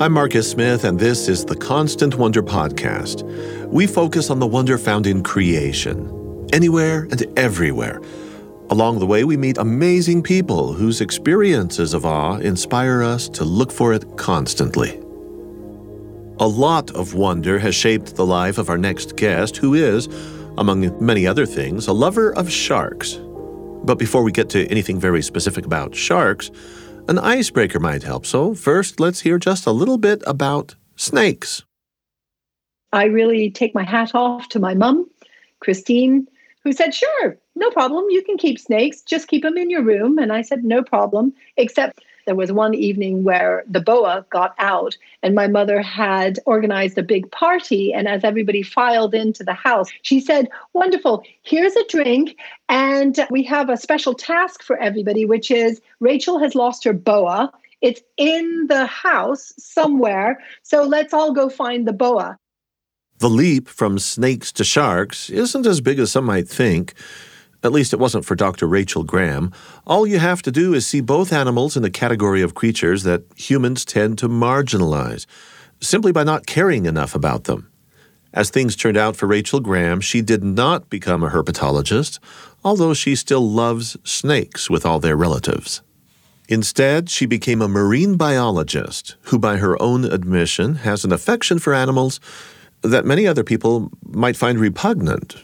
I'm Marcus Smith, and this is the Constant Wonder Podcast. We focus on the wonder found in creation, anywhere and everywhere. Along the way, we meet amazing people whose experiences of awe inspire us to look for it constantly. A lot of wonder has shaped the life of our next guest, who is, among many other things, a lover of sharks. But before we get to anything very specific about sharks, an icebreaker might help. So, first, let's hear just a little bit about snakes. I really take my hat off to my mum, Christine, who said, Sure, no problem. You can keep snakes, just keep them in your room. And I said, No problem, except there was one evening where the boa got out, and my mother had organized a big party. And as everybody filed into the house, she said, Wonderful, here's a drink. And we have a special task for everybody, which is Rachel has lost her boa. It's in the house somewhere. So let's all go find the boa. The leap from snakes to sharks isn't as big as some might think. At least it wasn't for Dr. Rachel Graham. All you have to do is see both animals in the category of creatures that humans tend to marginalize, simply by not caring enough about them. As things turned out for Rachel Graham, she did not become a herpetologist, although she still loves snakes with all their relatives. Instead, she became a marine biologist who, by her own admission, has an affection for animals that many other people might find repugnant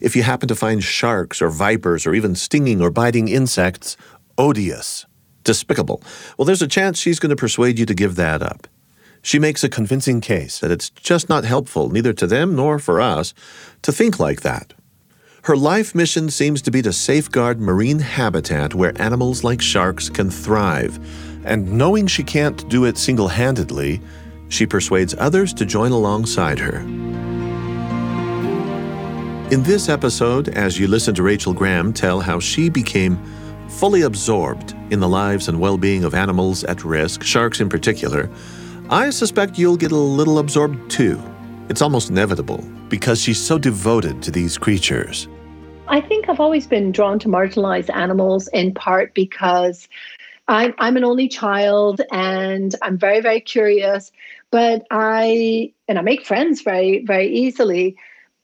if you happen to find sharks or vipers or even stinging or biting insects odious, despicable, well, there's a chance she's going to persuade you to give that up. She makes a convincing case that it's just not helpful, neither to them nor for us, to think like that. Her life mission seems to be to safeguard marine habitat where animals like sharks can thrive. And knowing she can't do it single handedly, she persuades others to join alongside her. In this episode, as you listen to Rachel Graham tell how she became fully absorbed in the lives and well being of animals at risk, sharks in particular, I suspect you'll get a little absorbed too. It's almost inevitable because she's so devoted to these creatures. I think I've always been drawn to marginalized animals in part because I'm, I'm an only child and I'm very, very curious, but I, and I make friends very, very easily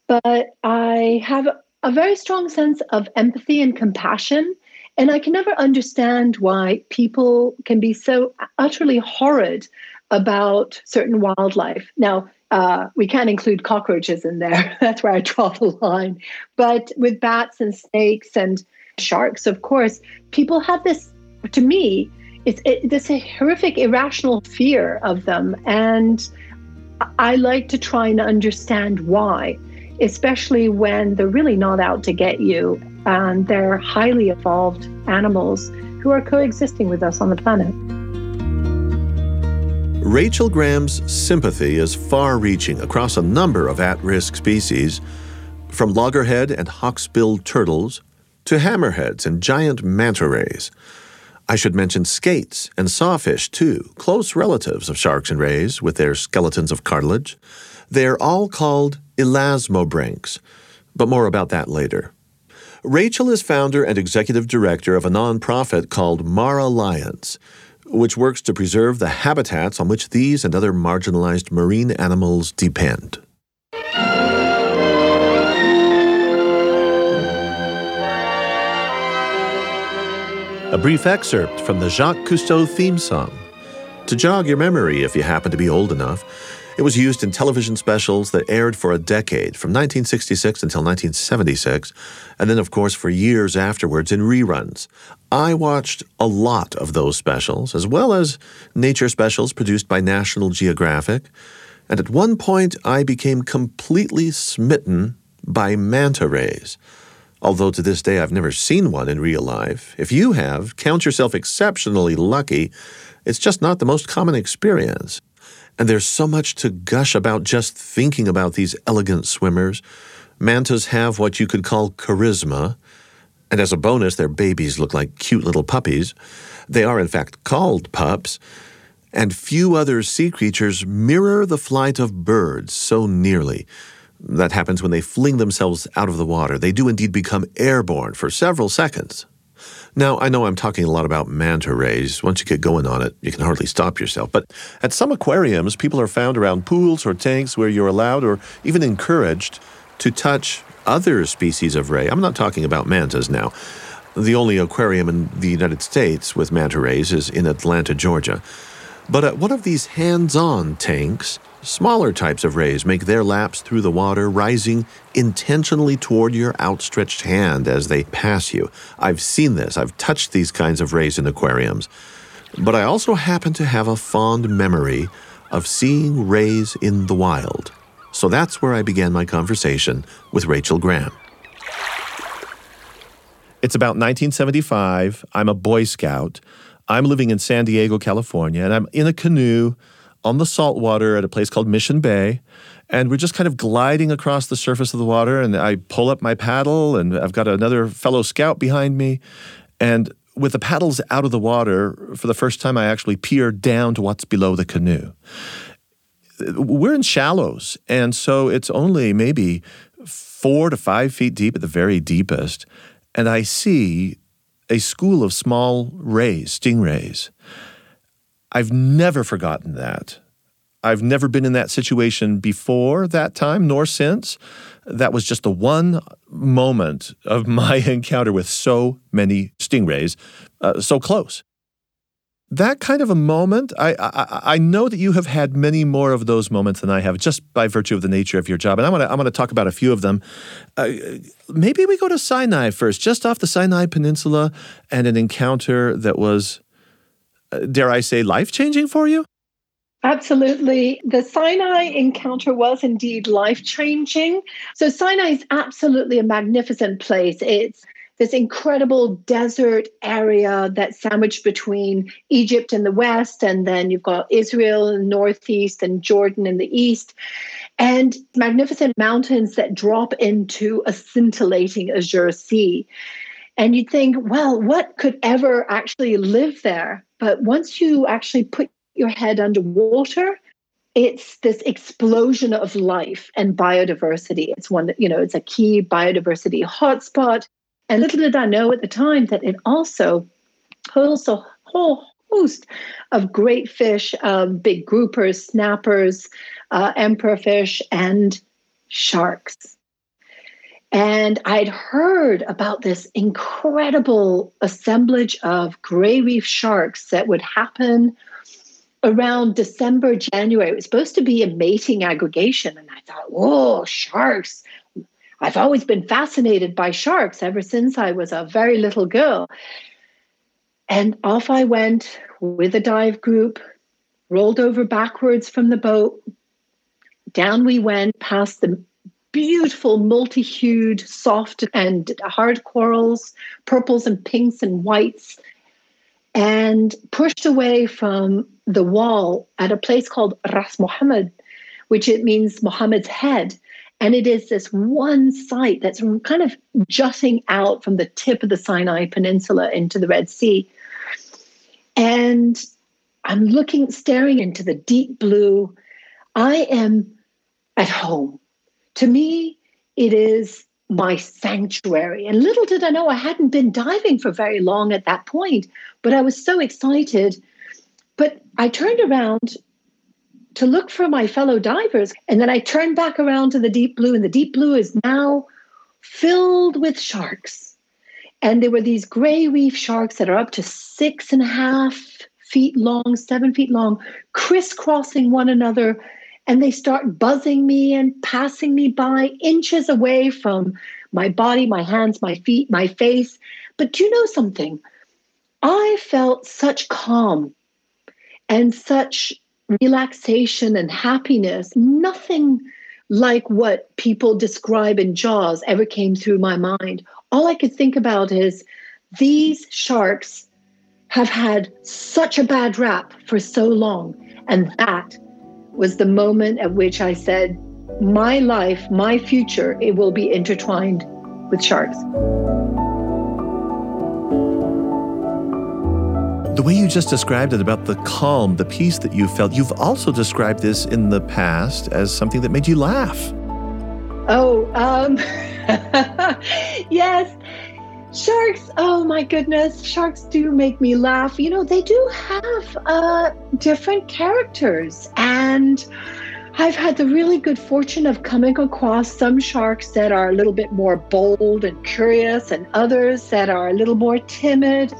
but I have a very strong sense of empathy and compassion. And I can never understand why people can be so utterly horrid about certain wildlife. Now, uh, we can't include cockroaches in there. That's where I draw the line. But with bats and snakes and sharks, of course, people have this, to me, it's it, this horrific, irrational fear of them. And I like to try and understand why especially when they're really not out to get you and they're highly evolved animals who are coexisting with us on the planet. Rachel Graham's sympathy is far reaching across a number of at risk species, from loggerhead and hawksbill turtles to hammerheads and giant manta rays. I should mention skates and sawfish, too, close relatives of sharks and rays with their skeletons of cartilage. They're all called elasmobranchs, but more about that later. Rachel is founder and executive director of a nonprofit called Mar Alliance, which works to preserve the habitats on which these and other marginalized marine animals depend. A brief excerpt from the Jacques Cousteau theme song. To jog your memory if you happen to be old enough, it was used in television specials that aired for a decade, from 1966 until 1976, and then, of course, for years afterwards in reruns. I watched a lot of those specials, as well as nature specials produced by National Geographic, and at one point I became completely smitten by manta rays. Although to this day I've never seen one in real life. If you have, count yourself exceptionally lucky. It's just not the most common experience. And there's so much to gush about just thinking about these elegant swimmers. Mantas have what you could call charisma, and as a bonus, their babies look like cute little puppies. They are, in fact, called pups. And few other sea creatures mirror the flight of birds so nearly. That happens when they fling themselves out of the water. They do indeed become airborne for several seconds. Now, I know I'm talking a lot about manta rays. Once you get going on it, you can hardly stop yourself. But at some aquariums, people are found around pools or tanks where you're allowed or even encouraged to touch other species of ray. I'm not talking about mantas now. The only aquarium in the United States with manta rays is in Atlanta, Georgia. But at one of these hands on tanks, smaller types of rays make their laps through the water, rising intentionally toward your outstretched hand as they pass you. I've seen this, I've touched these kinds of rays in aquariums. But I also happen to have a fond memory of seeing rays in the wild. So that's where I began my conversation with Rachel Graham. It's about 1975. I'm a Boy Scout. I'm living in San Diego, California, and I'm in a canoe on the salt water at a place called Mission Bay. And we're just kind of gliding across the surface of the water. And I pull up my paddle, and I've got another fellow scout behind me. And with the paddles out of the water, for the first time, I actually peer down to what's below the canoe. We're in shallows, and so it's only maybe four to five feet deep at the very deepest. And I see a school of small rays, stingrays. I've never forgotten that. I've never been in that situation before that time, nor since. That was just the one moment of my encounter with so many stingrays, uh, so close. That kind of a moment, I, I, I know that you have had many more of those moments than I have, just by virtue of the nature of your job. And I'm to I'm to talk about a few of them. Uh, maybe we go to Sinai first, just off the Sinai Peninsula, and an encounter that was, Uh, dare I say, life changing for you? Absolutely. The Sinai encounter was indeed life changing. So, Sinai is absolutely a magnificent place. It's this incredible desert area that's sandwiched between Egypt in the west, and then you've got Israel in the northeast and Jordan in the east, and magnificent mountains that drop into a scintillating azure sea. And you'd think, well, what could ever actually live there? But once you actually put your head underwater, it's this explosion of life and biodiversity. It's one that, you know, it's a key biodiversity hotspot. And little did I know at the time that it also holds a whole host of great fish, um, big groupers, snappers, uh, emperor fish, and sharks. And I'd heard about this incredible assemblage of gray reef sharks that would happen around December, January. It was supposed to be a mating aggregation. And I thought, whoa, sharks. I've always been fascinated by sharks ever since I was a very little girl. And off I went with a dive group, rolled over backwards from the boat. Down we went past the beautiful multi hued, soft and hard corals, purples and pinks and whites, and pushed away from the wall at a place called Ras Muhammad, which it means Muhammad's head. And it is this one site that's kind of jutting out from the tip of the Sinai Peninsula into the Red Sea. And I'm looking, staring into the deep blue. I am at home. To me, it is my sanctuary. And little did I know I hadn't been diving for very long at that point, but I was so excited. But I turned around to look for my fellow divers. And then I turned back around to the deep blue, and the deep blue is now filled with sharks. And there were these gray reef sharks that are up to six and a half feet long, seven feet long, crisscrossing one another. And they start buzzing me and passing me by inches away from my body, my hands, my feet, my face. But do you know something? I felt such calm and such relaxation and happiness, nothing like what people describe in Jaws ever came through my mind. All I could think about is these sharks have had such a bad rap for so long. And that was the moment at which I said, my life, my future, it will be intertwined with sharks. The way you just described it about the calm, the peace that you felt, you've also described this in the past as something that made you laugh. Oh, um, yes. Sharks, oh my goodness, sharks do make me laugh. You know, they do have uh, different characters. And I've had the really good fortune of coming across some sharks that are a little bit more bold and curious, and others that are a little more timid.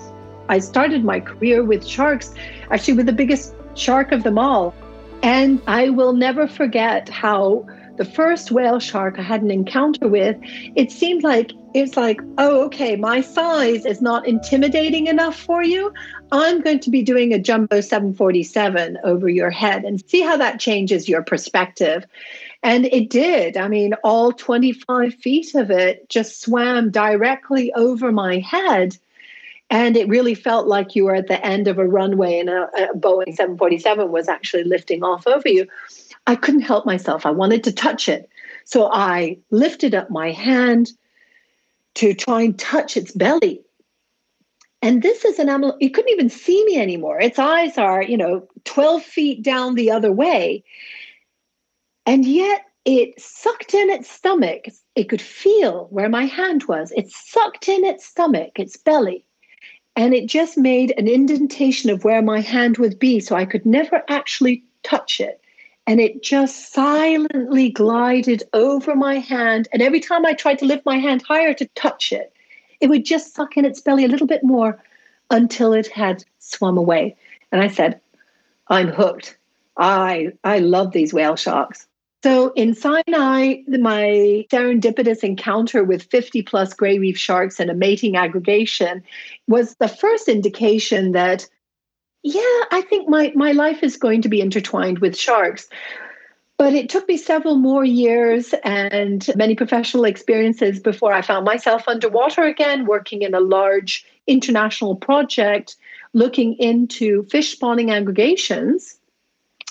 I started my career with sharks, actually, with the biggest shark of them all. And I will never forget how the first whale shark I had an encounter with, it seemed like it's like, oh, okay, my size is not intimidating enough for you. I'm going to be doing a jumbo 747 over your head and see how that changes your perspective. And it did. I mean, all 25 feet of it just swam directly over my head. And it really felt like you were at the end of a runway and a, a Boeing 747 was actually lifting off over you. I couldn't help myself. I wanted to touch it. So I lifted up my hand to try and touch its belly. And this is an animal, it couldn't even see me anymore. Its eyes are, you know, 12 feet down the other way. And yet it sucked in its stomach. It could feel where my hand was. It sucked in its stomach, its belly. And it just made an indentation of where my hand would be. So I could never actually touch it and it just silently glided over my hand. And every time I tried to lift my hand higher to touch it, it would just suck in its belly a little bit more until it had swum away. And I said, I'm hooked. I I love these whale sharks. So in Sinai, my serendipitous encounter with 50 plus gray reef sharks and a mating aggregation was the first indication that yeah, I think my, my life is going to be intertwined with sharks. But it took me several more years and many professional experiences before I found myself underwater again, working in a large international project looking into fish spawning aggregations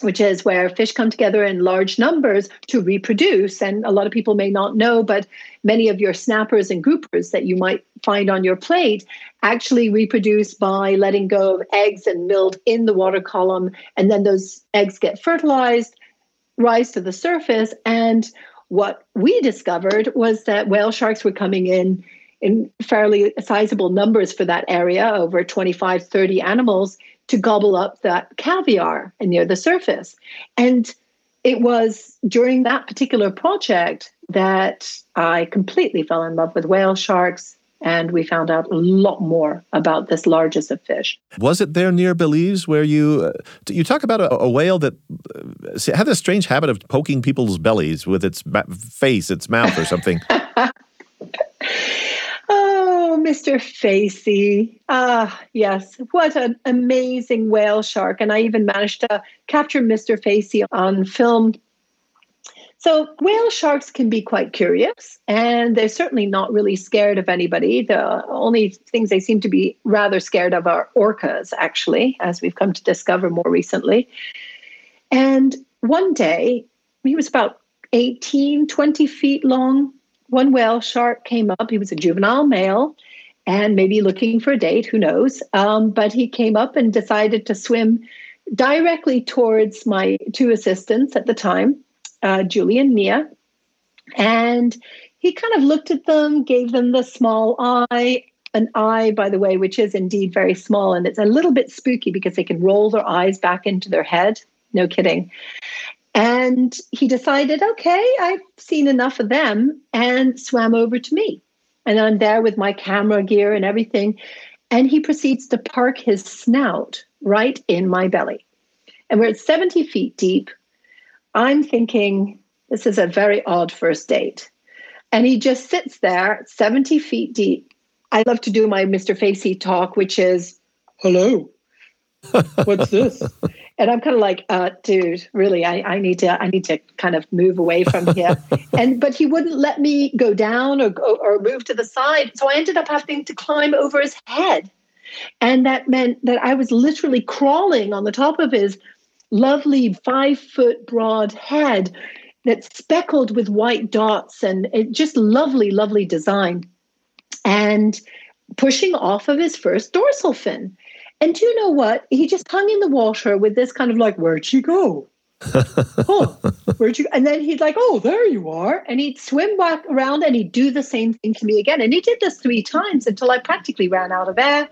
which is where fish come together in large numbers to reproduce. And a lot of people may not know, but many of your snappers and groupers that you might find on your plate actually reproduce by letting go of eggs and milt in the water column. And then those eggs get fertilized, rise to the surface. And what we discovered was that whale sharks were coming in in fairly sizable numbers for that area, over 25, 30 animals, to gobble up that caviar near the surface. And it was during that particular project that I completely fell in love with whale sharks. And we found out a lot more about this largest of fish. Was it there near Belize where you uh, you talk about a, a whale that uh, had this strange habit of poking people's bellies with its ma- face, its mouth, or something? Mr. Facey. Ah, yes. What an amazing whale shark. And I even managed to capture Mr. Facey on film. So, whale sharks can be quite curious, and they're certainly not really scared of anybody. The only things they seem to be rather scared of are orcas, actually, as we've come to discover more recently. And one day, he was about 18, 20 feet long. One whale shark came up. He was a juvenile male and maybe looking for a date, who knows? Um, but he came up and decided to swim directly towards my two assistants at the time, uh, Julie and Mia. And he kind of looked at them, gave them the small eye, an eye, by the way, which is indeed very small. And it's a little bit spooky because they can roll their eyes back into their head. No kidding. And he decided, okay, I've seen enough of them, and swam over to me. And I'm there with my camera gear and everything. And he proceeds to park his snout right in my belly. And we're at 70 feet deep. I'm thinking, this is a very odd first date. And he just sits there 70 feet deep. I love to do my Mr. Facey talk, which is, hello, what's this? and I'm kind of like, uh, dude, really, I, I need to, I need to kind of move away from here. and but he wouldn't let me go down or go or move to the side, so I ended up having to climb over his head, and that meant that I was literally crawling on the top of his lovely five foot broad head that's speckled with white dots and it just lovely, lovely design, and pushing off of his first dorsal fin. And do you know what? He just hung in the water with this kind of like, where'd she go? oh, where'd you? And then he'd like, oh, there you are. And he'd swim back around and he'd do the same thing to me again. And he did this three times until I practically ran out of air.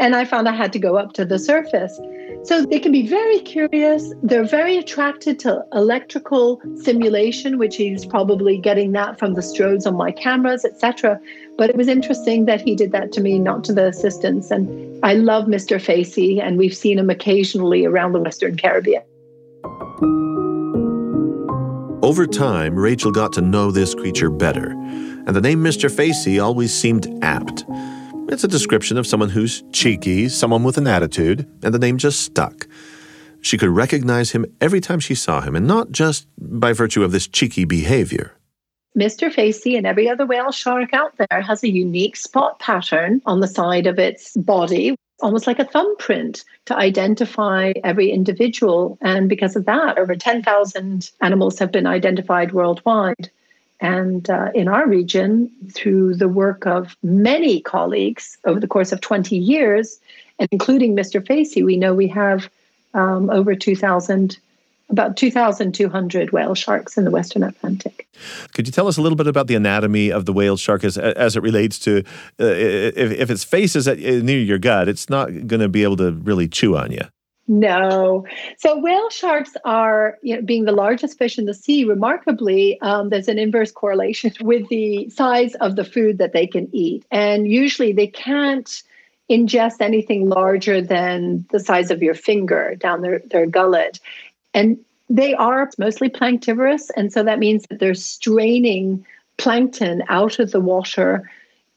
And I found I had to go up to the surface. So they can be very curious. They're very attracted to electrical simulation, which he's probably getting that from the strobes on my cameras, etc. But it was interesting that he did that to me, not to the assistants. And I love Mr. Facey, and we've seen him occasionally around the Western Caribbean. Over time, Rachel got to know this creature better, and the name Mr. Facey always seemed apt. It's a description of someone who's cheeky, someone with an attitude, and the name just stuck. She could recognize him every time she saw him, and not just by virtue of this cheeky behavior. Mr. Facey and every other whale shark out there has a unique spot pattern on the side of its body, almost like a thumbprint to identify every individual. And because of that, over 10,000 animals have been identified worldwide. And uh, in our region, through the work of many colleagues over the course of 20 years, and including Mr. Facey, we know we have um, over 2,000 about 2,200 whale sharks in the Western Atlantic. Could you tell us a little bit about the anatomy of the whale shark as, as it relates to uh, if, if its face is at, near your gut, it's not going to be able to really chew on you? No. So whale sharks are, you know, being the largest fish in the sea, remarkably, um, there's an inverse correlation with the size of the food that they can eat. And usually they can't ingest anything larger than the size of your finger down their, their gullet. And they are mostly planktivorous. And so that means that they're straining plankton out of the water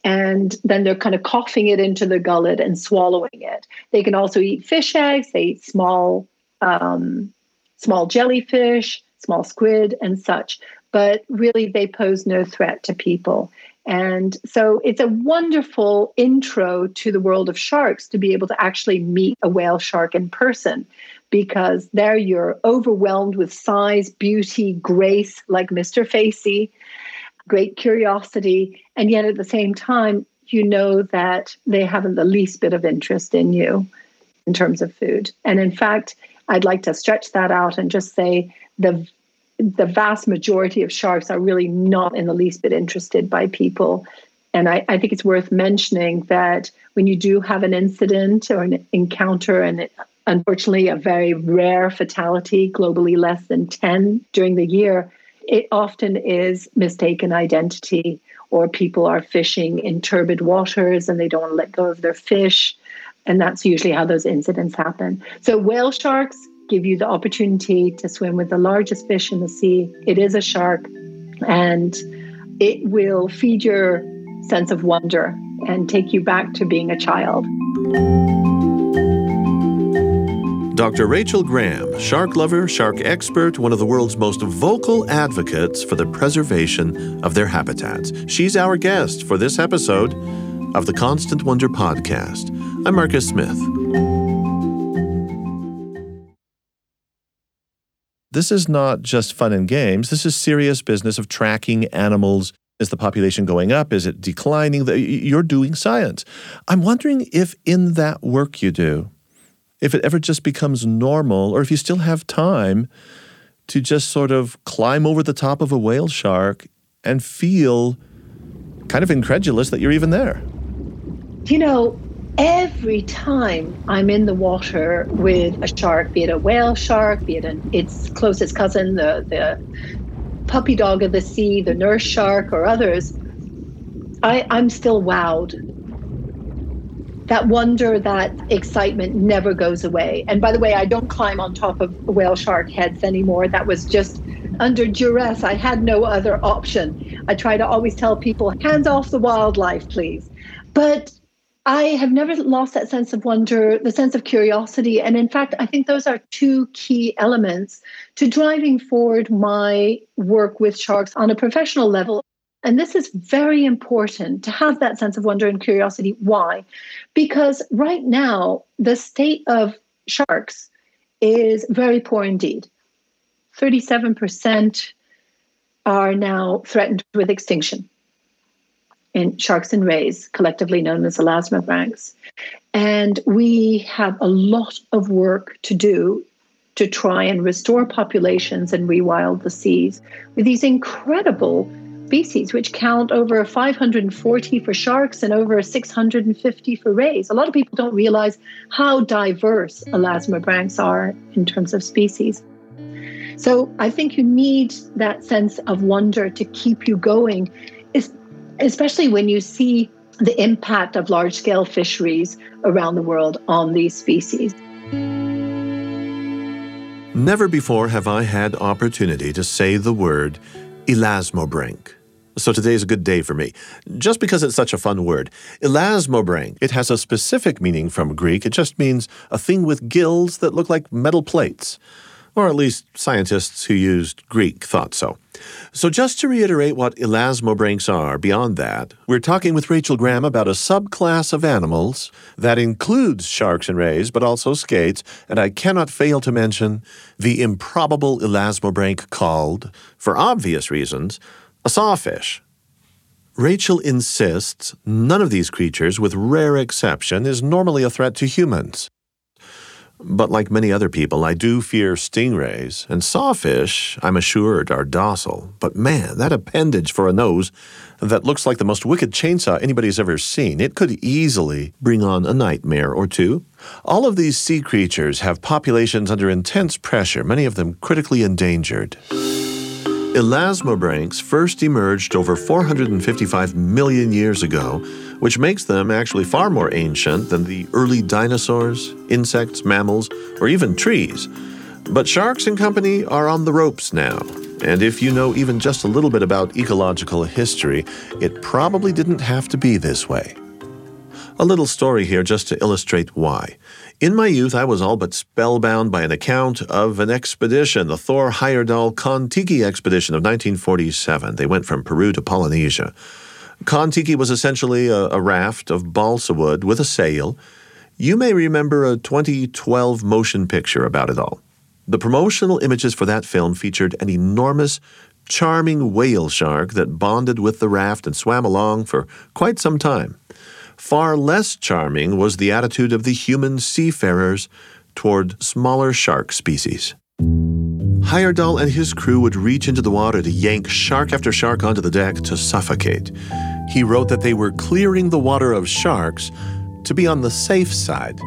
and then they're kind of coughing it into the gullet and swallowing it. They can also eat fish eggs. They eat small, um, small jellyfish, small squid, and such. But really, they pose no threat to people. And so it's a wonderful intro to the world of sharks to be able to actually meet a whale shark in person because there you're overwhelmed with size, beauty, grace, like Mr. Facey great curiosity, and yet at the same time, you know that they haven't the least bit of interest in you in terms of food. And in fact, I'd like to stretch that out and just say the the vast majority of sharks are really not in the least bit interested by people. And I, I think it's worth mentioning that when you do have an incident or an encounter, and it, unfortunately a very rare fatality, globally less than 10 during the year, it often is mistaken identity, or people are fishing in turbid waters and they don't want to let go of their fish. And that's usually how those incidents happen. So, whale sharks give you the opportunity to swim with the largest fish in the sea. It is a shark, and it will feed your sense of wonder and take you back to being a child. Dr. Rachel Graham, shark lover, shark expert, one of the world's most vocal advocates for the preservation of their habitats. She's our guest for this episode of the Constant Wonder podcast. I'm Marcus Smith. This is not just fun and games. This is serious business of tracking animals. Is the population going up? Is it declining? You're doing science. I'm wondering if in that work you do, if it ever just becomes normal, or if you still have time to just sort of climb over the top of a whale shark and feel kind of incredulous that you're even there. You know, every time I'm in the water with a shark, be it a whale shark, be it an, its closest cousin, the, the puppy dog of the sea, the nurse shark, or others, I, I'm still wowed that wonder, that excitement never goes away. And by the way, I don't climb on top of whale shark heads anymore. That was just under duress. I had no other option. I try to always tell people, hands off the wildlife, please. But I have never lost that sense of wonder, the sense of curiosity. And in fact, I think those are two key elements to driving forward my work with sharks on a professional level and this is very important to have that sense of wonder and curiosity. Why? Because right now, the state of sharks is very poor indeed. 37% are now threatened with extinction in sharks and rays, collectively known as elasmobranchs. And we have a lot of work to do to try and restore populations and rewild the seas with these incredible species, which count over 540 for sharks and over 650 for rays. A lot of people don't realize how diverse elasmobranchs are in terms of species. So I think you need that sense of wonder to keep you going, especially when you see the impact of large scale fisheries around the world on these species. Never before have I had opportunity to say the word elasmobranch. So today is a good day for me, just because it's such a fun word. Elasmobranch. It has a specific meaning from Greek. It just means a thing with gills that look like metal plates or at least scientists who used Greek thought so. So, just to reiterate what elasmobranchs are, beyond that, we're talking with Rachel Graham about a subclass of animals that includes sharks and rays, but also skates, and I cannot fail to mention the improbable elasmobranch called, for obvious reasons, a sawfish. Rachel insists none of these creatures, with rare exception, is normally a threat to humans. But like many other people, I do fear stingrays, and sawfish, I'm assured, are docile. But man, that appendage for a nose that looks like the most wicked chainsaw anybody's ever seen, it could easily bring on a nightmare or two. All of these sea creatures have populations under intense pressure, many of them critically endangered. Elasmobranchs first emerged over 455 million years ago, which makes them actually far more ancient than the early dinosaurs, insects, mammals, or even trees. But sharks and company are on the ropes now. And if you know even just a little bit about ecological history, it probably didn't have to be this way. A little story here just to illustrate why. In my youth, I was all but spellbound by an account of an expedition, the Thor Heyerdahl Kon-Tiki expedition of 1947. They went from Peru to Polynesia. Kon-Tiki was essentially a, a raft of balsa wood with a sail. You may remember a 2012 motion picture about it all. The promotional images for that film featured an enormous, charming whale shark that bonded with the raft and swam along for quite some time. Far less charming was the attitude of the human seafarers toward smaller shark species. Heyerdahl and his crew would reach into the water to yank shark after shark onto the deck to suffocate. He wrote that they were clearing the water of sharks to be on the safe side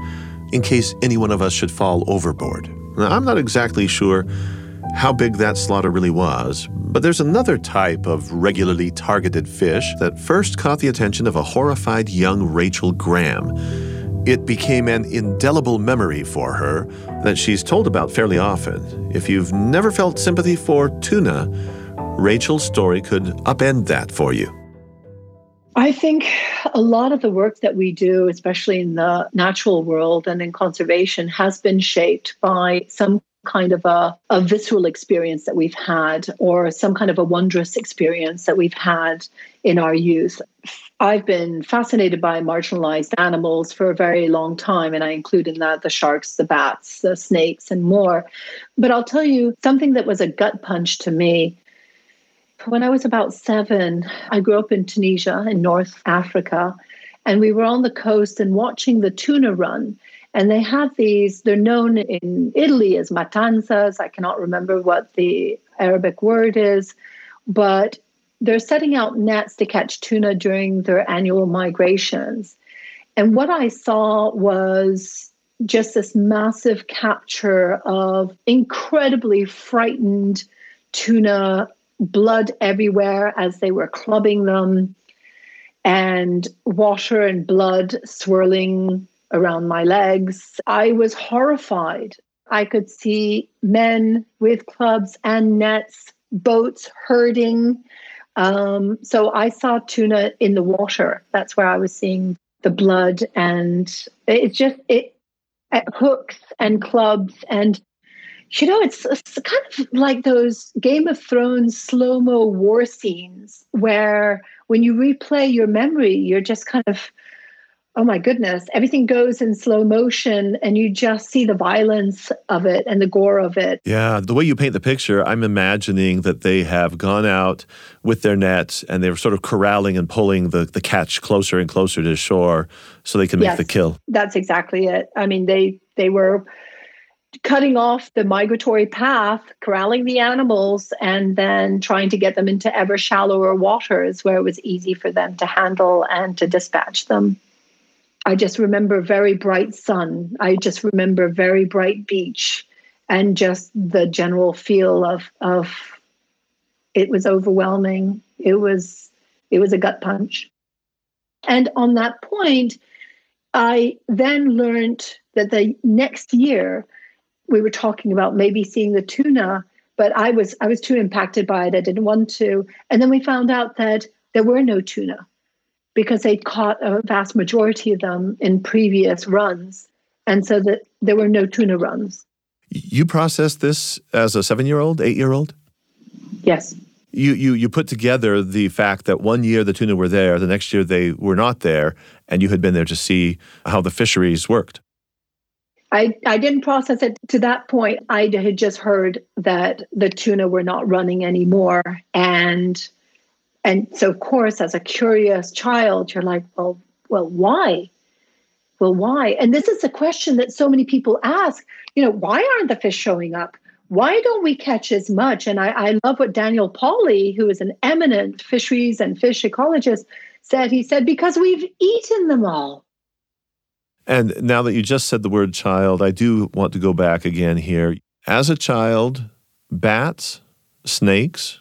in case any one of us should fall overboard. Now, I'm not exactly sure how big that slaughter really was, but there's another type of regularly targeted fish that first caught the attention of a horrified young Rachel Graham. It became an indelible memory for her that she's told about fairly often. If you've never felt sympathy for tuna, Rachel's story could upend that for you. I think a lot of the work that we do, especially in the natural world and in conservation, has been shaped by some kind of a, a visceral experience that we've had or some kind of a wondrous experience that we've had in our youth. I've been fascinated by marginalized animals for a very long time, and I include in that the sharks, the bats, the snakes, and more. But I'll tell you something that was a gut punch to me. When I was about seven, I grew up in Tunisia in North Africa, and we were on the coast and watching the tuna run. And they have these, they're known in Italy as matanzas. I cannot remember what the Arabic word is, but they're setting out nets to catch tuna during their annual migrations. And what I saw was just this massive capture of incredibly frightened tuna, blood everywhere as they were clubbing them, and water and blood swirling around my legs. I was horrified. I could see men with clubs and nets, boats herding. Um, so I saw tuna in the water. That's where I was seeing the blood, and it's just it, hooks and clubs and you know, it's, it's, kind of like those Game of Thrones slow mo war scenes where when you replay your memory, you're just kind of oh my goodness, everything goes in slow motion and you just see the violence of it and the gore of it. Yeah, the way you paint the picture, I'm imagining that they have gone out with their nets and they're sort of corralling and pulling the, the catch closer and closer to shore so they can make yes, the kill. That's exactly it. I mean, they they were cutting off the migratory path, corralling the animals, and then trying to get them into ever shallower waters where it was easy for them to handle and to dispatch them. I just remember very bright sun. I just remember very bright beach and just the general feel of of it was overwhelming. It was it was a gut punch. And on that point, I then learned that the next year we were talking about maybe seeing the tuna, but I was I was too impacted by it. I didn't want to. And then we found out that there were no tuna because they'd caught a vast majority of them in previous runs. And so that there were no tuna runs. You processed this as a seven year old, eight year old? Yes. You, you, you put together the fact that one year the tuna were there, the next year they were not there, and you had been there to see how the fisheries worked. I, I didn't process it to that point. I had just heard that the tuna were not running anymore. And and so of course, as a curious child, you're like, well, well, why? Well, why? And this is a question that so many people ask, you know, why aren't the fish showing up? Why don't we catch as much? And I, I love what Daniel Pauly, who is an eminent fisheries and fish ecologist, said. He said, because we've eaten them all. And now that you just said the word child, I do want to go back again here. As a child, bats, snakes,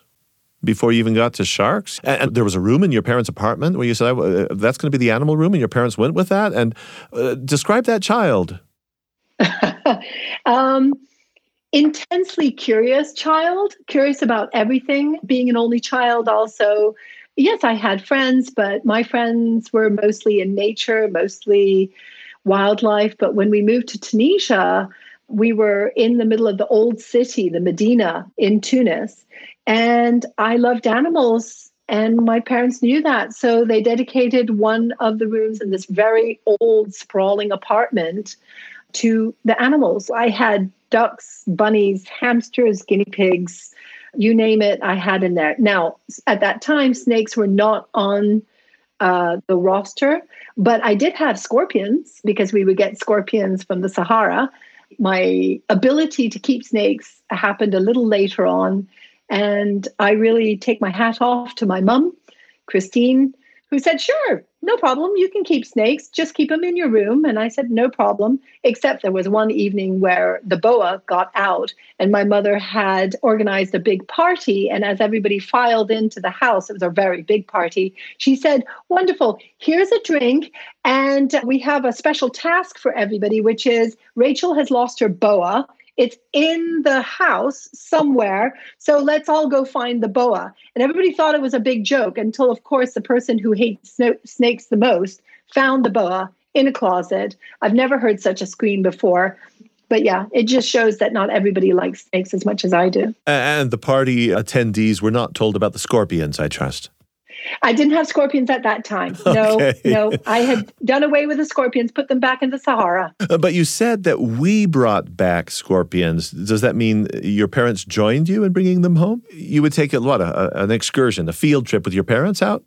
before you even got to sharks. And, there was a room in your parents' apartment where you said, uh, that's going to be the animal room, and your parents went with that. And uh, describe that child. um, intensely curious child, curious about everything. Being an only child, also, yes, I had friends, but my friends were mostly in nature, mostly wildlife. But when we moved to Tunisia, we were in the middle of the old city, the Medina in Tunis. And I loved animals, and my parents knew that. So they dedicated one of the rooms in this very old, sprawling apartment to the animals. I had ducks, bunnies, hamsters, guinea pigs, you name it, I had in there. Now, at that time, snakes were not on uh, the roster, but I did have scorpions because we would get scorpions from the Sahara. My ability to keep snakes happened a little later on. And I really take my hat off to my mom, Christine, who said, Sure, no problem. You can keep snakes. Just keep them in your room. And I said, No problem. Except there was one evening where the boa got out, and my mother had organized a big party. And as everybody filed into the house, it was a very big party. She said, Wonderful. Here's a drink. And we have a special task for everybody, which is Rachel has lost her boa it's in the house somewhere. So let's all go find the boa. And everybody thought it was a big joke until, of course, the person who hates snakes the most found the boa in a closet. I've never heard such a scream before. But yeah, it just shows that not everybody likes snakes as much as I do. And the party attendees were not told about the scorpions, I trust. I didn't have scorpions at that time. No, okay. no. I had done away with the scorpions, put them back in the Sahara. Uh, but you said that we brought back scorpions. Does that mean your parents joined you in bringing them home? You would take a, what, a, an excursion, a field trip with your parents out?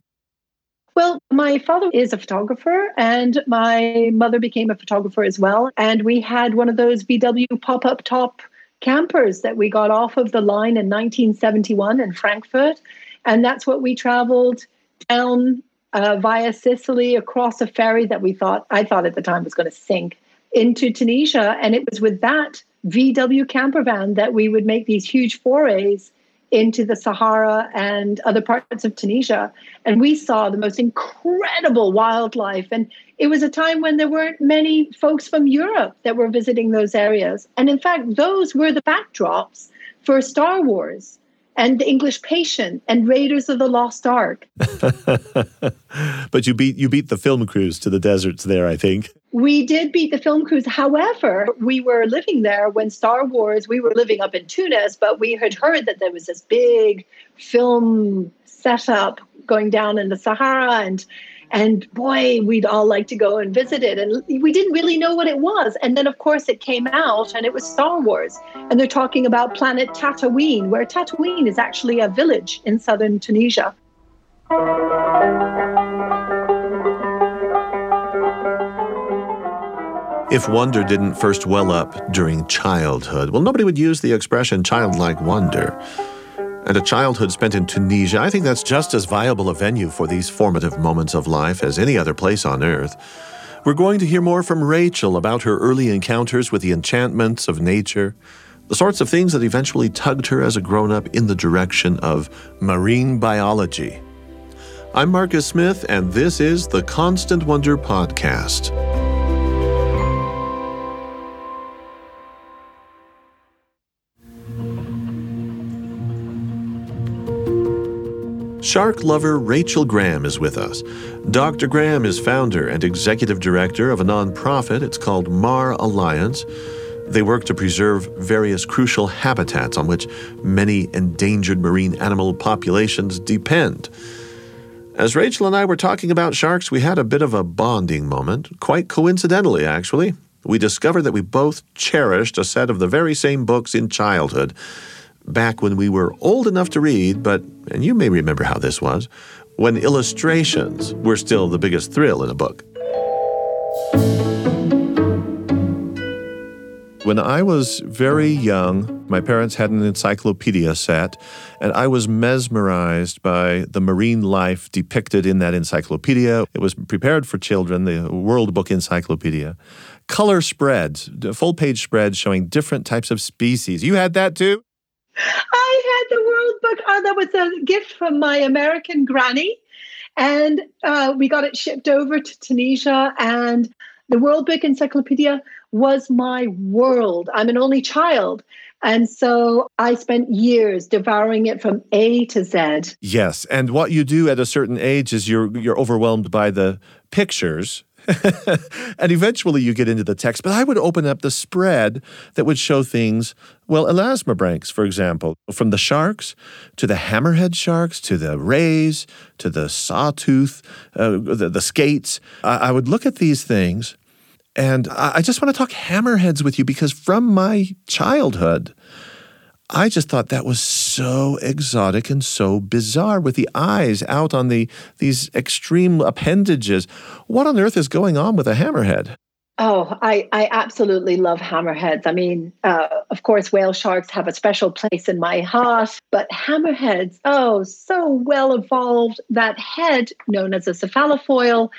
Well, my father is a photographer, and my mother became a photographer as well. And we had one of those VW pop up top campers that we got off of the line in 1971 in Frankfurt. And that's what we traveled down uh, via Sicily across a ferry that we thought, I thought at the time was going to sink into Tunisia. And it was with that VW camper van that we would make these huge forays into the Sahara and other parts of Tunisia. And we saw the most incredible wildlife. And it was a time when there weren't many folks from Europe that were visiting those areas. And in fact, those were the backdrops for Star Wars and the English Patient and Raiders of the Lost Ark. but you beat you beat the film crews to the deserts there, I think. We did beat the film crews. However, we were living there when Star Wars, we were living up in Tunis, but we had heard that there was this big film setup going down in the Sahara and and boy, we'd all like to go and visit it. And we didn't really know what it was. And then, of course, it came out and it was Star Wars. And they're talking about planet Tatooine, where Tataouine is actually a village in southern Tunisia. If wonder didn't first well up during childhood, well, nobody would use the expression childlike wonder. And a childhood spent in Tunisia, I think that's just as viable a venue for these formative moments of life as any other place on earth. We're going to hear more from Rachel about her early encounters with the enchantments of nature, the sorts of things that eventually tugged her as a grown up in the direction of marine biology. I'm Marcus Smith, and this is the Constant Wonder Podcast. Shark lover Rachel Graham is with us. Dr. Graham is founder and executive director of a nonprofit. It's called Mar Alliance. They work to preserve various crucial habitats on which many endangered marine animal populations depend. As Rachel and I were talking about sharks, we had a bit of a bonding moment, quite coincidentally, actually. We discovered that we both cherished a set of the very same books in childhood back when we were old enough to read, but, and you may remember how this was, when illustrations were still the biggest thrill in a book. When I was very young, my parents had an encyclopedia set, and I was mesmerized by the marine life depicted in that encyclopedia. It was prepared for children, the World Book Encyclopedia. Color spreads, full page spreads showing different types of species. You had that too? I had the World Book. Oh, that was a gift from my American granny. And uh, we got it shipped over to Tunisia. And the World Book Encyclopedia was my world. I'm an only child. And so I spent years devouring it from A to Z. Yes, and what you do at a certain age is you're you're overwhelmed by the pictures and eventually you get into the text. But I would open up the spread that would show things, well, elasmobranchs, for example, from the sharks to the hammerhead sharks to the rays to the sawtooth, uh, the, the skates. I, I would look at these things. And I just want to talk hammerheads with you because from my childhood, I just thought that was so exotic and so bizarre with the eyes out on the these extreme appendages. What on earth is going on with a hammerhead? Oh, I, I absolutely love hammerheads. I mean, uh, of course, whale sharks have a special place in my heart, but hammerheads, oh, so well evolved. That head, known as a cephalofoil,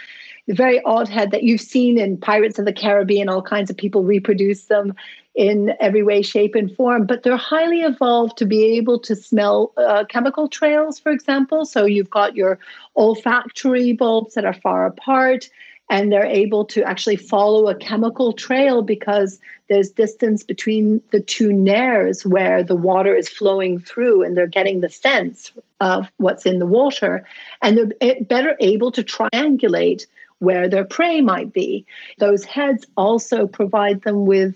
the very odd head that you've seen in Pirates of the Caribbean, all kinds of people reproduce them in every way, shape, and form. But they're highly evolved to be able to smell uh, chemical trails, for example. So you've got your olfactory bulbs that are far apart, and they're able to actually follow a chemical trail because there's distance between the two nares where the water is flowing through, and they're getting the sense of what's in the water. And they're better able to triangulate where their prey might be. Those heads also provide them with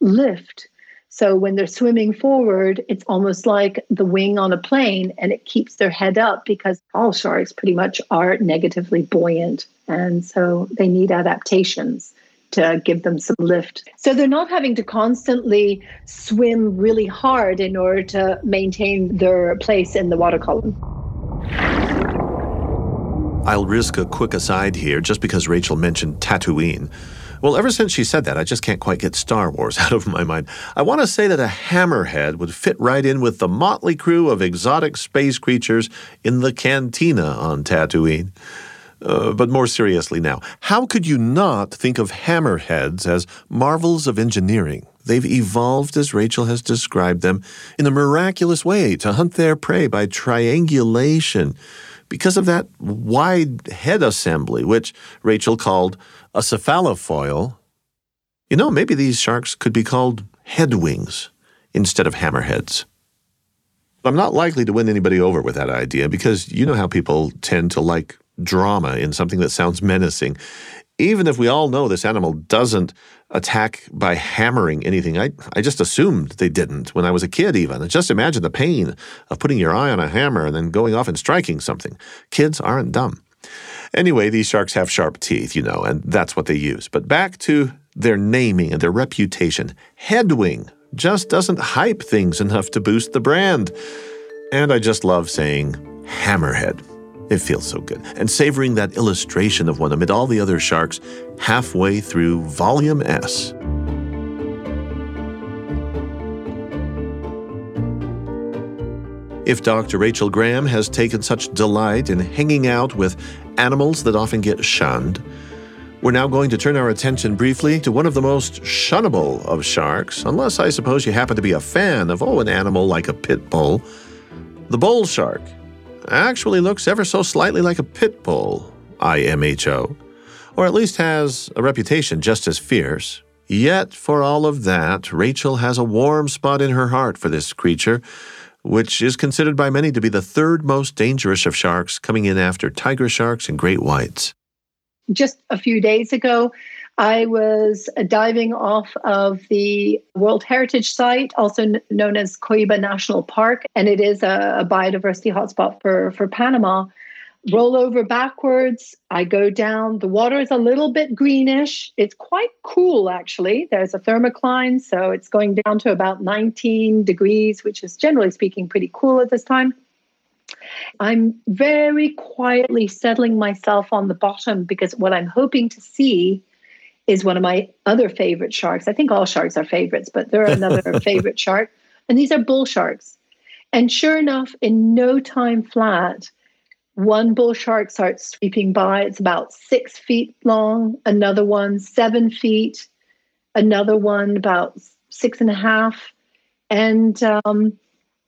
lift. So when they're swimming forward, it's almost like the wing on a plane and it keeps their head up because all sharks pretty much are negatively buoyant. And so they need adaptations to give them some lift. So they're not having to constantly swim really hard in order to maintain their place in the water column. I'll risk a quick aside here just because Rachel mentioned Tatooine. Well, ever since she said that, I just can't quite get Star Wars out of my mind. I want to say that a hammerhead would fit right in with the motley crew of exotic space creatures in the cantina on Tatooine. Uh, but more seriously now, how could you not think of hammerheads as marvels of engineering? They've evolved, as Rachel has described them, in a miraculous way to hunt their prey by triangulation because of that wide head assembly, which Rachel called a cephalofoil. You know, maybe these sharks could be called headwings instead of hammerheads. I'm not likely to win anybody over with that idea because you know how people tend to like drama in something that sounds menacing even if we all know this animal doesn't attack by hammering anything, I, I just assumed they didn't when I was a kid, even. Just imagine the pain of putting your eye on a hammer and then going off and striking something. Kids aren't dumb. Anyway, these sharks have sharp teeth, you know, and that's what they use. But back to their naming and their reputation. Headwing just doesn't hype things enough to boost the brand. And I just love saying hammerhead. It feels so good. And savoring that illustration of one amid all the other sharks halfway through Volume S. If Dr. Rachel Graham has taken such delight in hanging out with animals that often get shunned, we're now going to turn our attention briefly to one of the most shunnable of sharks, unless I suppose you happen to be a fan of, oh, an animal like a pit bull. The bull shark actually looks ever so slightly like a pit bull, IMHO, or at least has a reputation just as fierce. Yet, for all of that, Rachel has a warm spot in her heart for this creature which is considered by many to be the third most dangerous of sharks, coming in after tiger sharks and great whites. Just a few days ago, I was diving off of the World Heritage Site, also known as Coiba National Park, and it is a, a biodiversity hotspot for, for Panama roll over backwards. I go down. The water is a little bit greenish. It's quite cool, actually. There's a thermocline, so it's going down to about 19 degrees, which is generally speaking pretty cool at this time. I'm very quietly settling myself on the bottom because what I'm hoping to see is one of my other favorite sharks. I think all sharks are favorites, but they're another favorite shark. And these are bull sharks. And sure enough, in no time flat, one bull shark starts sweeping by. It's about six feet long, another one seven feet, another one about six and a half. And um,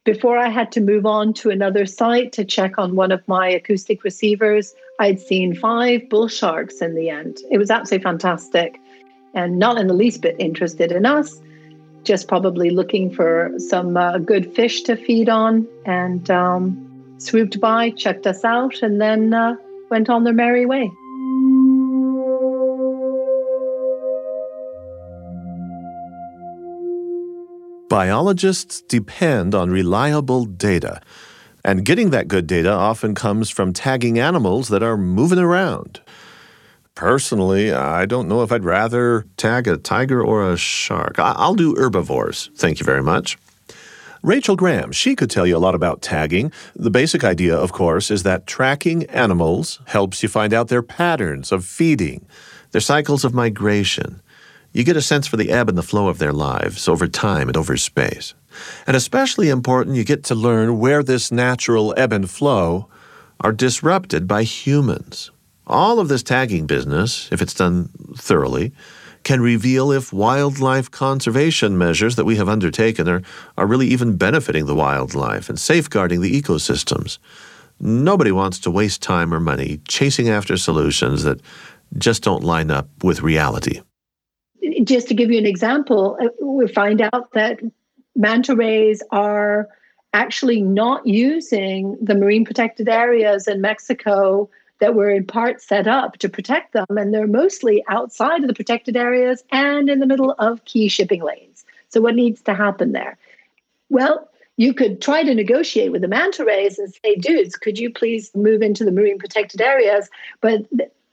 before I had to move on to another site to check on one of my acoustic receivers, I'd seen five bull sharks in the end. It was absolutely fantastic and not in the least bit interested in us, just probably looking for some uh, good fish to feed on. And um, swooped by, checked us out, and then uh, went on their merry way. Biologists depend on reliable data, and getting that good data often comes from tagging animals that are moving around. Personally, I don't know if I'd rather tag a tiger or a shark. I'll do herbivores, thank you very much. Rachel Graham, she could tell you a lot about tagging. The basic idea, of course, is that tracking animals helps you find out their patterns of feeding, their cycles of migration. You get a sense for the ebb and the flow of their lives over time and over space. And especially important, you get to learn where this natural ebb and flow are disrupted by humans. All of this tagging business, if it's done thoroughly, can reveal if wildlife conservation measures that we have undertaken are, are really even benefiting the wildlife and safeguarding the ecosystems. Nobody wants to waste time or money chasing after solutions that just don't line up with reality. Just to give you an example, uh, we find out that manta rays are actually not using the marine protected areas in Mexico that were in part set up to protect them, and they're mostly outside of the protected areas and in the middle of key shipping lanes. So, what needs to happen there? Well, you could try to negotiate with the manta rays and say, dudes, could you please move into the marine protected areas? But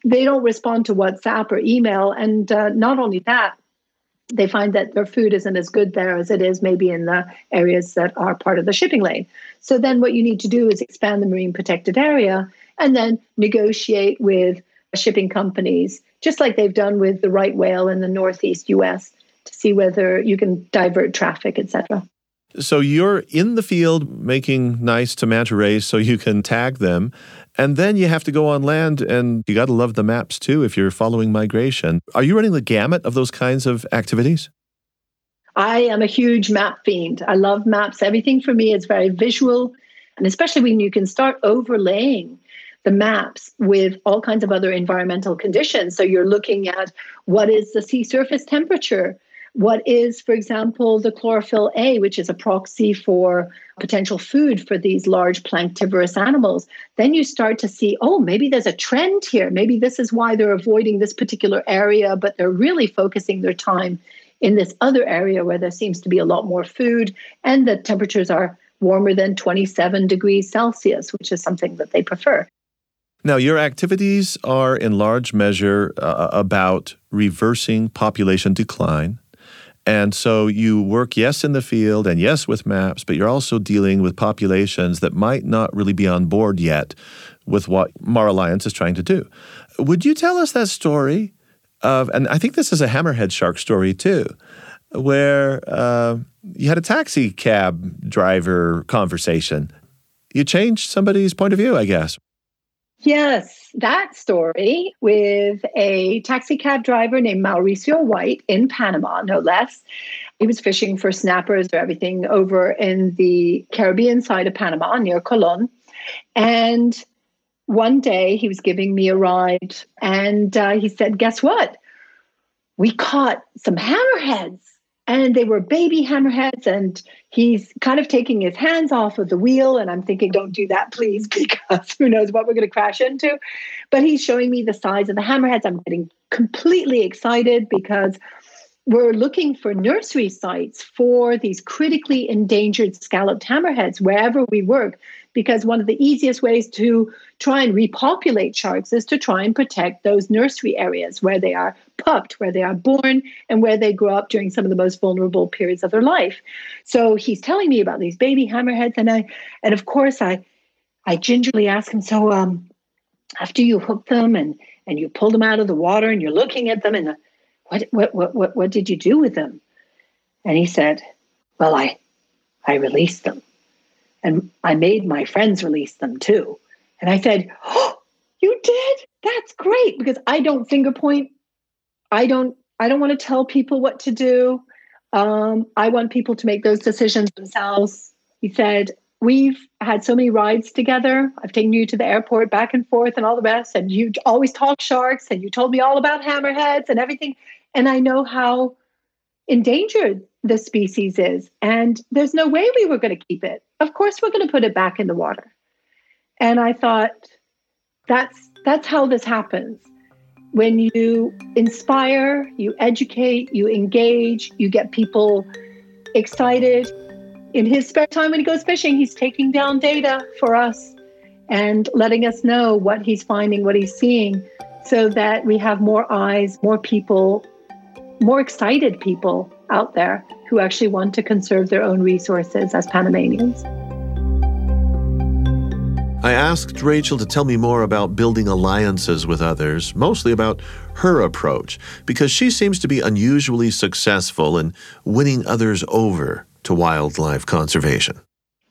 they don't respond to WhatsApp or email. And uh, not only that, they find that their food isn't as good there as it is maybe in the areas that are part of the shipping lane. So then what you need to do is expand the marine protected area and then negotiate with shipping companies, just like they've done with the right whale in the Northeast US, to see whether you can divert traffic, etc. So you're in the field making nice to manta rays so you can tag them. And then you have to go on land and you got to love the maps too if you're following migration. Are you running the gamut of those kinds of activities? I am a huge map fiend. I love maps. Everything for me is very visual. And especially when you can start overlaying the maps with all kinds of other environmental conditions. So you're looking at what is the sea surface temperature? What is, for example, the chlorophyll A, which is a proxy for potential food for these large planktivorous animals? Then you start to see, oh, maybe there's a trend here. Maybe this is why they're avoiding this particular area, but they're really focusing their time in this other area where there seems to be a lot more food and the temperatures are warmer than 27 degrees Celsius, which is something that they prefer. Now, your activities are in large measure uh, about reversing population decline. And so you work, yes, in the field and yes, with maps, but you're also dealing with populations that might not really be on board yet with what Mar Alliance is trying to do. Would you tell us that story of, and I think this is a hammerhead shark story too, where uh, you had a taxi cab driver conversation. You changed somebody's point of view, I guess. Yes, that story with a taxi cab driver named Mauricio White in Panama, no less. He was fishing for snappers or everything over in the Caribbean side of Panama near Colon. And one day he was giving me a ride and uh, he said, Guess what? We caught some hammerheads and they were baby hammerheads and he's kind of taking his hands off of the wheel and i'm thinking don't do that please because who knows what we're going to crash into. But he's showing me the size of the hammerheads. I'm getting completely excited because we're looking for nursery sites for these critically endangered scalloped hammerheads wherever we work because one of the easiest ways to try and repopulate sharks is to try and protect those nursery areas where they are pupped, where they are born, and where they grow up during some of the most vulnerable periods of their life. So he's telling me about these baby hammerheads, and I, and of course, I, I gingerly ask him, so um, after you hook them and and you pull them out of the water and you're looking at them and what, what what what what did you do with them? And he said, well, I I released them. And I made my friends release them too. And I said, Oh, you did? That's great because I don't finger point. I don't I don't want to tell people what to do. Um, I want people to make those decisions themselves. He said, We've had so many rides together. I've taken you to the airport back and forth and all the rest. And you always talk sharks and you told me all about hammerheads and everything. And I know how endangered the species is. And there's no way we were going to keep it. Of course, we're going to put it back in the water. And I thought, that's that's how this happens. When you inspire, you educate, you engage, you get people excited. In his spare time when he goes fishing, he's taking down data for us and letting us know what he's finding, what he's seeing, so that we have more eyes, more people, more excited people out there who actually want to conserve their own resources as Panamanians. I asked Rachel to tell me more about building alliances with others, mostly about her approach, because she seems to be unusually successful in winning others over to wildlife conservation.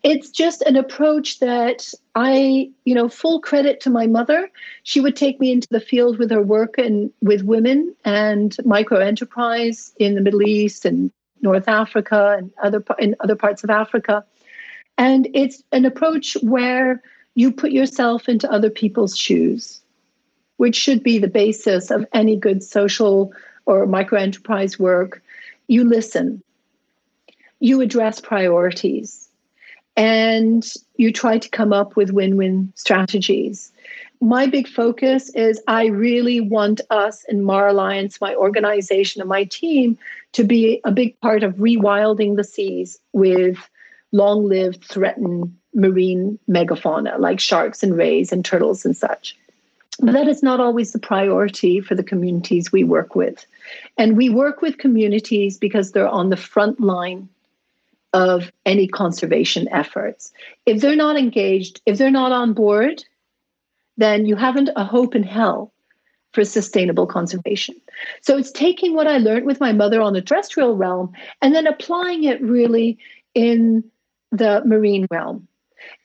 It's just an approach that I, you know, full credit to my mother. She would take me into the field with her work and with women and micro enterprise in the Middle East and North Africa and other in other parts of Africa. And it's an approach where you put yourself into other people's shoes, which should be the basis of any good social or micro enterprise work. You listen, you address priorities, and you try to come up with win win strategies. My big focus is I really want us in Mar Alliance, my organization, and my team to be a big part of rewilding the seas with long lived threatened marine megafauna like sharks and rays and turtles and such. But that is not always the priority for the communities we work with. And we work with communities because they're on the front line of any conservation efforts. If they're not engaged, if they're not on board, then you haven't a hope in hell for sustainable conservation. So it's taking what I learned with my mother on the terrestrial realm and then applying it really in the marine realm.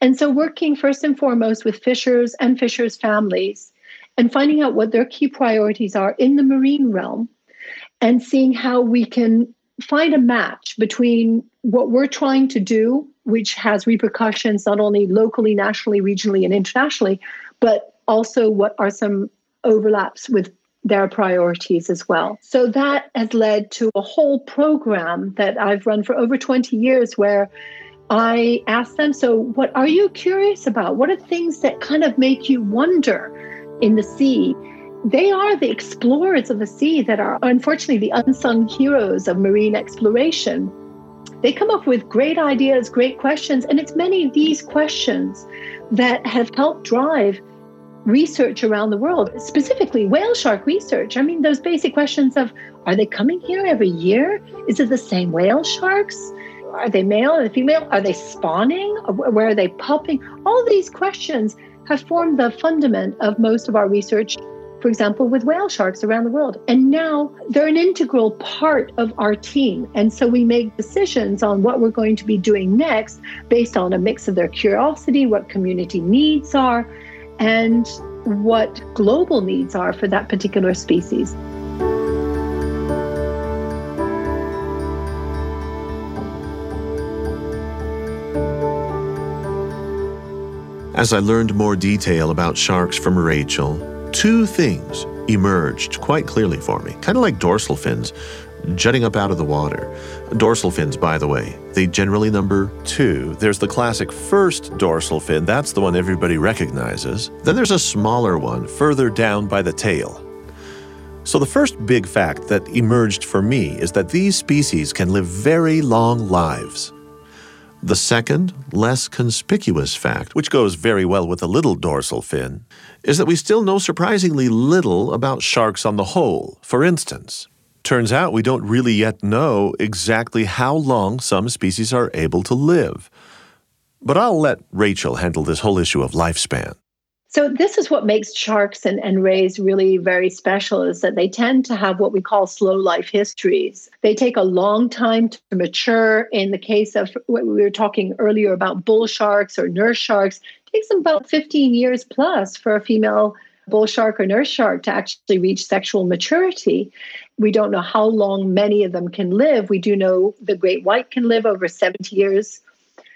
And so working first and foremost with fishers and fishers' families and finding out what their key priorities are in the marine realm and seeing how we can find a match between what we're trying to do, which has repercussions not only locally, nationally, regionally, and internationally, but also what are some overlaps with their priorities as well. So that has led to a whole program that I've run for over 20 years where I ask them, So, what are you curious about? What are things that kind of make you wonder in the sea? They are the explorers of the sea that are unfortunately the unsung heroes of marine exploration. They come up with great ideas, great questions, and it's many of these questions that have helped drive research around the world, specifically whale shark research. I mean, those basic questions of are they coming here every year? Is it the same whale sharks? Are they male and female? Are they spawning? Where are they pupping? All these questions have formed the fundament of most of our research, for example, with whale sharks around the world. And now they're an integral part of our team. And so we make decisions on what we're going to be doing next based on a mix of their curiosity, what community needs are, and what global needs are for that particular species. As I learned more detail about sharks from Rachel, two things emerged quite clearly for me, kind of like dorsal fins jutting up out of the water. Dorsal fins, by the way, they generally number two. There's the classic first dorsal fin, that's the one everybody recognizes. Then there's a smaller one further down by the tail. So, the first big fact that emerged for me is that these species can live very long lives. The second, less conspicuous fact, which goes very well with the little dorsal fin, is that we still know surprisingly little about sharks on the whole. For instance, turns out we don't really yet know exactly how long some species are able to live. But I'll let Rachel handle this whole issue of lifespan. So this is what makes sharks and, and rays really very special is that they tend to have what we call slow life histories. They take a long time to mature. In the case of what we were talking earlier about bull sharks or nurse sharks, it takes them about 15 years plus for a female bull shark or nurse shark to actually reach sexual maturity. We don't know how long many of them can live. We do know the great white can live over 70 years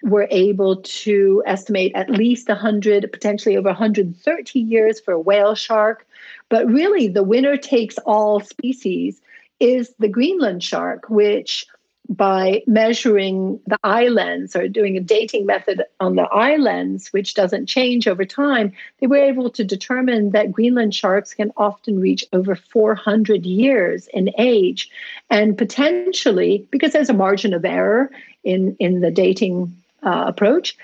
we're able to estimate at least 100, potentially over 130 years for a whale shark. But really, the winner takes all species is the Greenland shark, which by measuring the eye lens or doing a dating method on the eye lens, which doesn't change over time, they were able to determine that Greenland sharks can often reach over 400 years in age. And potentially, because there's a margin of error in, in the dating uh, approach,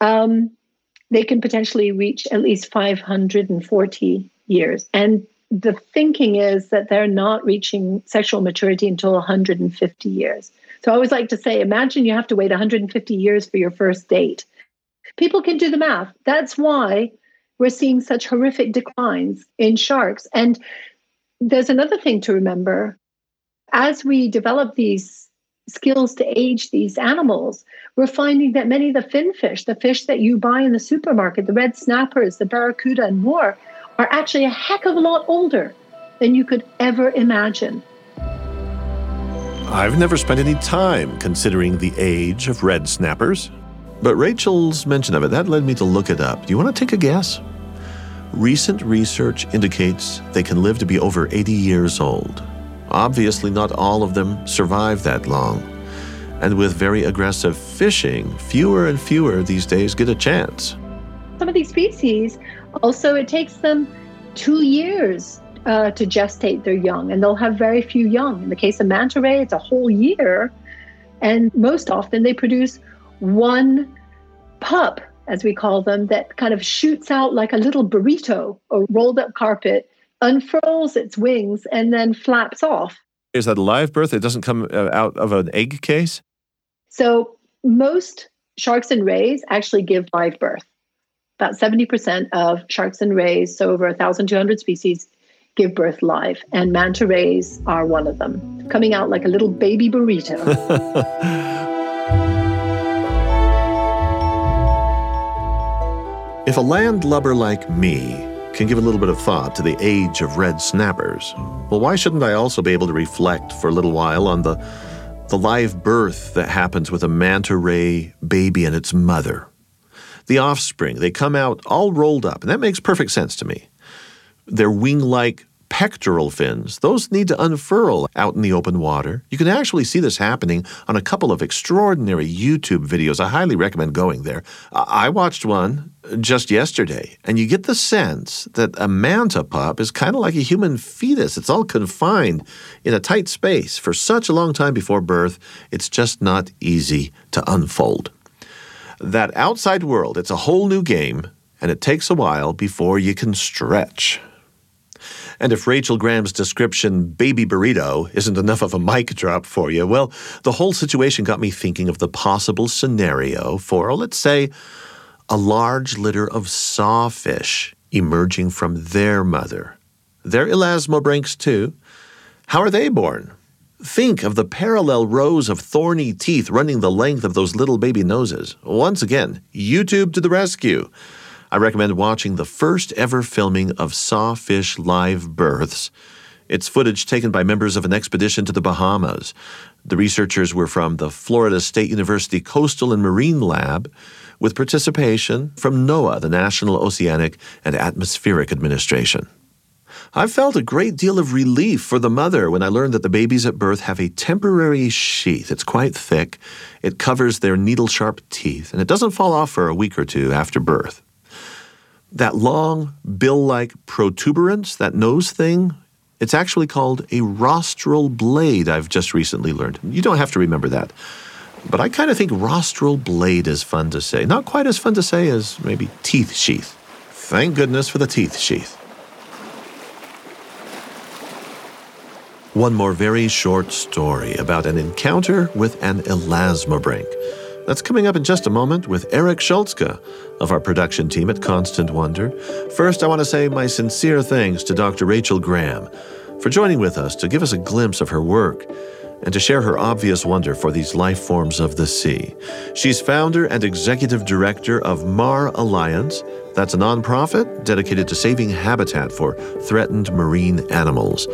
um, they can potentially reach at least 540 years. And the thinking is that they're not reaching sexual maturity until 150 years. So I always like to say, imagine you have to wait 150 years for your first date. People can do the math. That's why we're seeing such horrific declines in sharks. And there's another thing to remember. As we develop these skills to age these animals, we're finding that many of the finfish, the fish that you buy in the supermarket, the red snappers, the barracuda, and more, are actually a heck of a lot older than you could ever imagine. I've never spent any time considering the age of red snappers, but Rachel's mention of it, that led me to look it up. Do you want to take a guess? Recent research indicates they can live to be over 80 years old. Obviously, not all of them survive that long. And with very aggressive fishing, fewer and fewer these days get a chance. Some of these species, also, it takes them two years uh, to gestate their young, and they'll have very few young. In the case of manta ray, it's a whole year. And most often, they produce one pup, as we call them, that kind of shoots out like a little burrito or rolled up carpet unfurls its wings and then flaps off. Is that live birth? It doesn't come uh, out of an egg case? So, most sharks and rays actually give live birth. About 70% of sharks and rays, so over 1,200 species, give birth live. And manta rays are one of them, coming out like a little baby burrito. if a landlubber like me can give a little bit of thought to the age of red snappers, well, why shouldn't I also be able to reflect for a little while on the, the live birth that happens with a manta ray baby and its mother? The offspring, they come out all rolled up, and that makes perfect sense to me. They're wing like pectoral fins. Those need to unfurl out in the open water. You can actually see this happening on a couple of extraordinary YouTube videos. I highly recommend going there. I watched one just yesterday, and you get the sense that a manta pup is kind of like a human fetus. It's all confined in a tight space for such a long time before birth. It's just not easy to unfold. That outside world, it's a whole new game, and it takes a while before you can stretch. And if Rachel Graham's description, baby burrito, isn't enough of a mic drop for you, well, the whole situation got me thinking of the possible scenario for, let's say, a large litter of sawfish emerging from their mother. They're elasmobranchs too. How are they born? Think of the parallel rows of thorny teeth running the length of those little baby noses. Once again, YouTube to the rescue. I recommend watching the first ever filming of sawfish live births. It's footage taken by members of an expedition to the Bahamas. The researchers were from the Florida State University Coastal and Marine Lab, with participation from NOAA, the National Oceanic and Atmospheric Administration. I felt a great deal of relief for the mother when I learned that the babies at birth have a temporary sheath. It's quite thick, it covers their needle sharp teeth, and it doesn't fall off for a week or two after birth. That long, bill like protuberance, that nose thing, it's actually called a rostral blade, I've just recently learned. You don't have to remember that. But I kind of think rostral blade is fun to say. Not quite as fun to say as maybe teeth sheath. Thank goodness for the teeth sheath. One more very short story about an encounter with an elasmobranch. That's coming up in just a moment with Eric Schultzke of our production team at Constant Wonder. First, I want to say my sincere thanks to Dr. Rachel Graham for joining with us to give us a glimpse of her work and to share her obvious wonder for these life forms of the sea. She's founder and executive director of Mar Alliance. That's a nonprofit dedicated to saving habitat for threatened marine animals.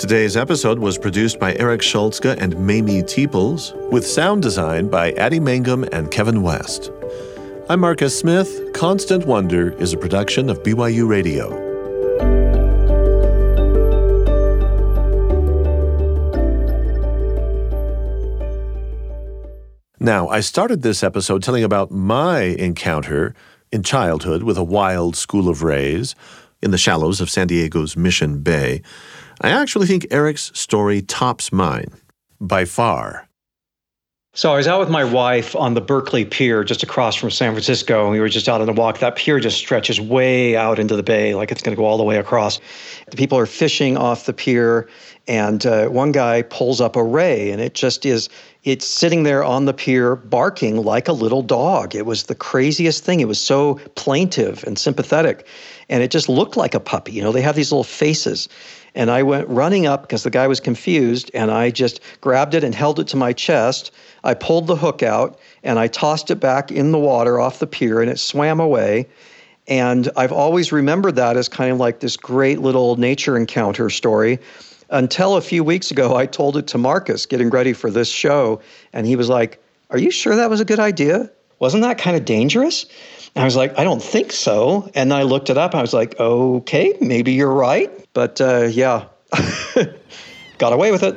Today's episode was produced by Eric Schultzke and Mamie Teeples, with sound design by Addie Mangum and Kevin West. I'm Marcus Smith. Constant Wonder is a production of BYU Radio. Now, I started this episode telling about my encounter in childhood with a wild school of rays in the shallows of San Diego's Mission Bay. I actually think Eric's story tops mine by far. So I was out with my wife on the Berkeley Pier just across from San Francisco, and we were just out on a walk. That pier just stretches way out into the bay, like it's going to go all the way across. The people are fishing off the pier, and uh, one guy pulls up a ray, and it just is it's sitting there on the pier barking like a little dog. It was the craziest thing. It was so plaintive and sympathetic. And it just looked like a puppy. You know, they have these little faces. And I went running up because the guy was confused. And I just grabbed it and held it to my chest. I pulled the hook out and I tossed it back in the water off the pier and it swam away. And I've always remembered that as kind of like this great little nature encounter story until a few weeks ago, I told it to Marcus getting ready for this show. And he was like, Are you sure that was a good idea? Wasn't that kind of dangerous? I was like, I don't think so. And I looked it up. I was like, okay, maybe you're right. But uh, yeah, got away with it.